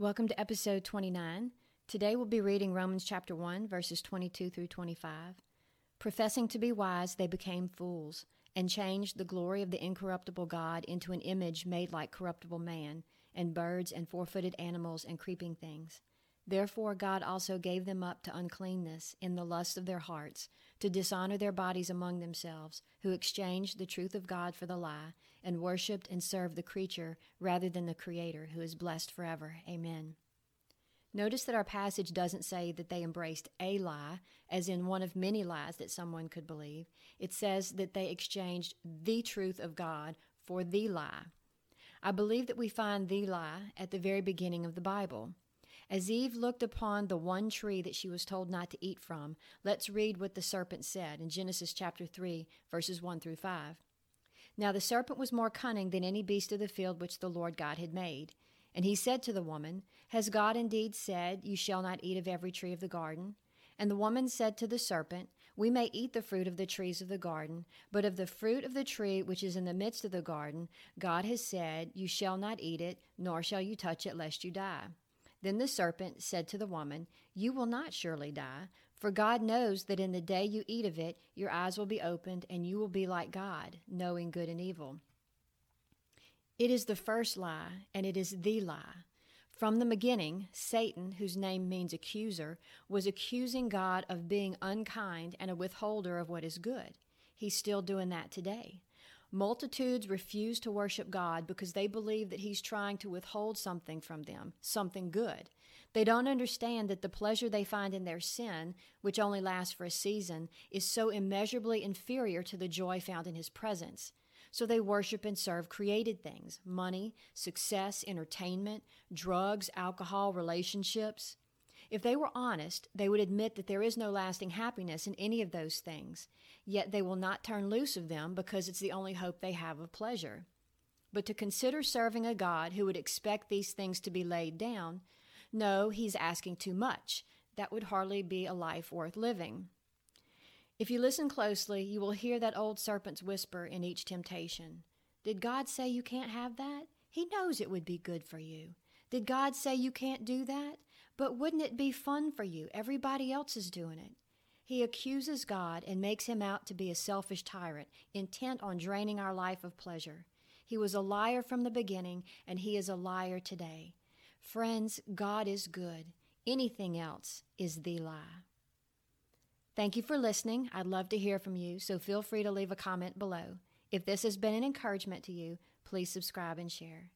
Welcome to episode 29. Today we'll be reading Romans chapter 1, verses 22 through 25. Professing to be wise, they became fools, and changed the glory of the incorruptible God into an image made like corruptible man, and birds, and four footed animals, and creeping things. Therefore God also gave them up to uncleanness in the lust of their hearts, to dishonor their bodies among themselves, who exchanged the truth of God for the lie, and worshipped and served the creature rather than the Creator, who is blessed forever. Amen. Notice that our passage doesn't say that they embraced a lie, as in one of many lies that someone could believe. It says that they exchanged the truth of God for the lie. I believe that we find the lie at the very beginning of the Bible. As Eve looked upon the one tree that she was told not to eat from, let's read what the serpent said in Genesis chapter 3, verses 1 through 5. Now the serpent was more cunning than any beast of the field which the Lord God had made. And he said to the woman, Has God indeed said, You shall not eat of every tree of the garden? And the woman said to the serpent, We may eat the fruit of the trees of the garden, but of the fruit of the tree which is in the midst of the garden, God has said, You shall not eat it, nor shall you touch it, lest you die. Then the serpent said to the woman, You will not surely die, for God knows that in the day you eat of it, your eyes will be opened, and you will be like God, knowing good and evil. It is the first lie, and it is the lie. From the beginning, Satan, whose name means accuser, was accusing God of being unkind and a withholder of what is good. He's still doing that today. Multitudes refuse to worship God because they believe that He's trying to withhold something from them, something good. They don't understand that the pleasure they find in their sin, which only lasts for a season, is so immeasurably inferior to the joy found in His presence. So they worship and serve created things money, success, entertainment, drugs, alcohol, relationships. If they were honest, they would admit that there is no lasting happiness in any of those things, yet they will not turn loose of them because it's the only hope they have of pleasure. But to consider serving a God who would expect these things to be laid down, no, he's asking too much. That would hardly be a life worth living. If you listen closely, you will hear that old serpent's whisper in each temptation. Did God say you can't have that? He knows it would be good for you. Did God say you can't do that? But wouldn't it be fun for you? Everybody else is doing it. He accuses God and makes him out to be a selfish tyrant, intent on draining our life of pleasure. He was a liar from the beginning, and he is a liar today. Friends, God is good. Anything else is the lie. Thank you for listening. I'd love to hear from you, so feel free to leave a comment below. If this has been an encouragement to you, please subscribe and share.